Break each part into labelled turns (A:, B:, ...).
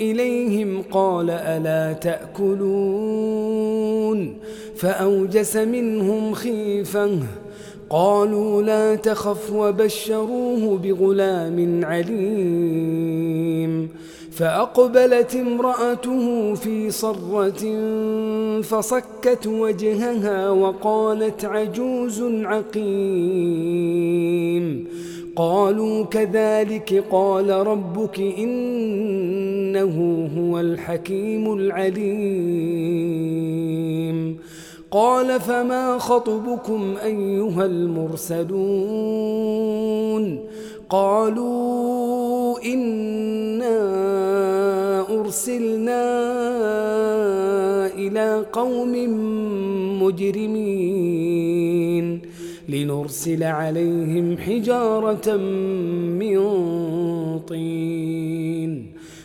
A: إليهم قال ألا تأكلون؟ فأوجس منهم خيفة. قالوا لا تخف وبشروه بغلام عليم. فأقبلت امرأته في صرة فصكت وجهها وقالت عجوز عقيم. قالوا كذلك قال ربك إنه هو الحكيم العليم. قال فما خطبكم أيها المرسلون؟ قالوا إنا أرسلنا إلى قوم مجرمين لنرسل عليهم حجارة من طين.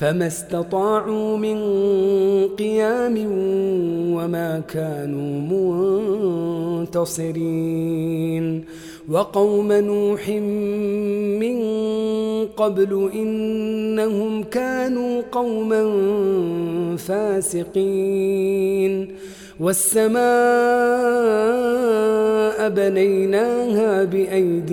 A: فما استطاعوا من قيام وما كانوا منتصرين. وقوم نوح من قبل إنهم كانوا قوما فاسقين. والسماء بنيناها بأيد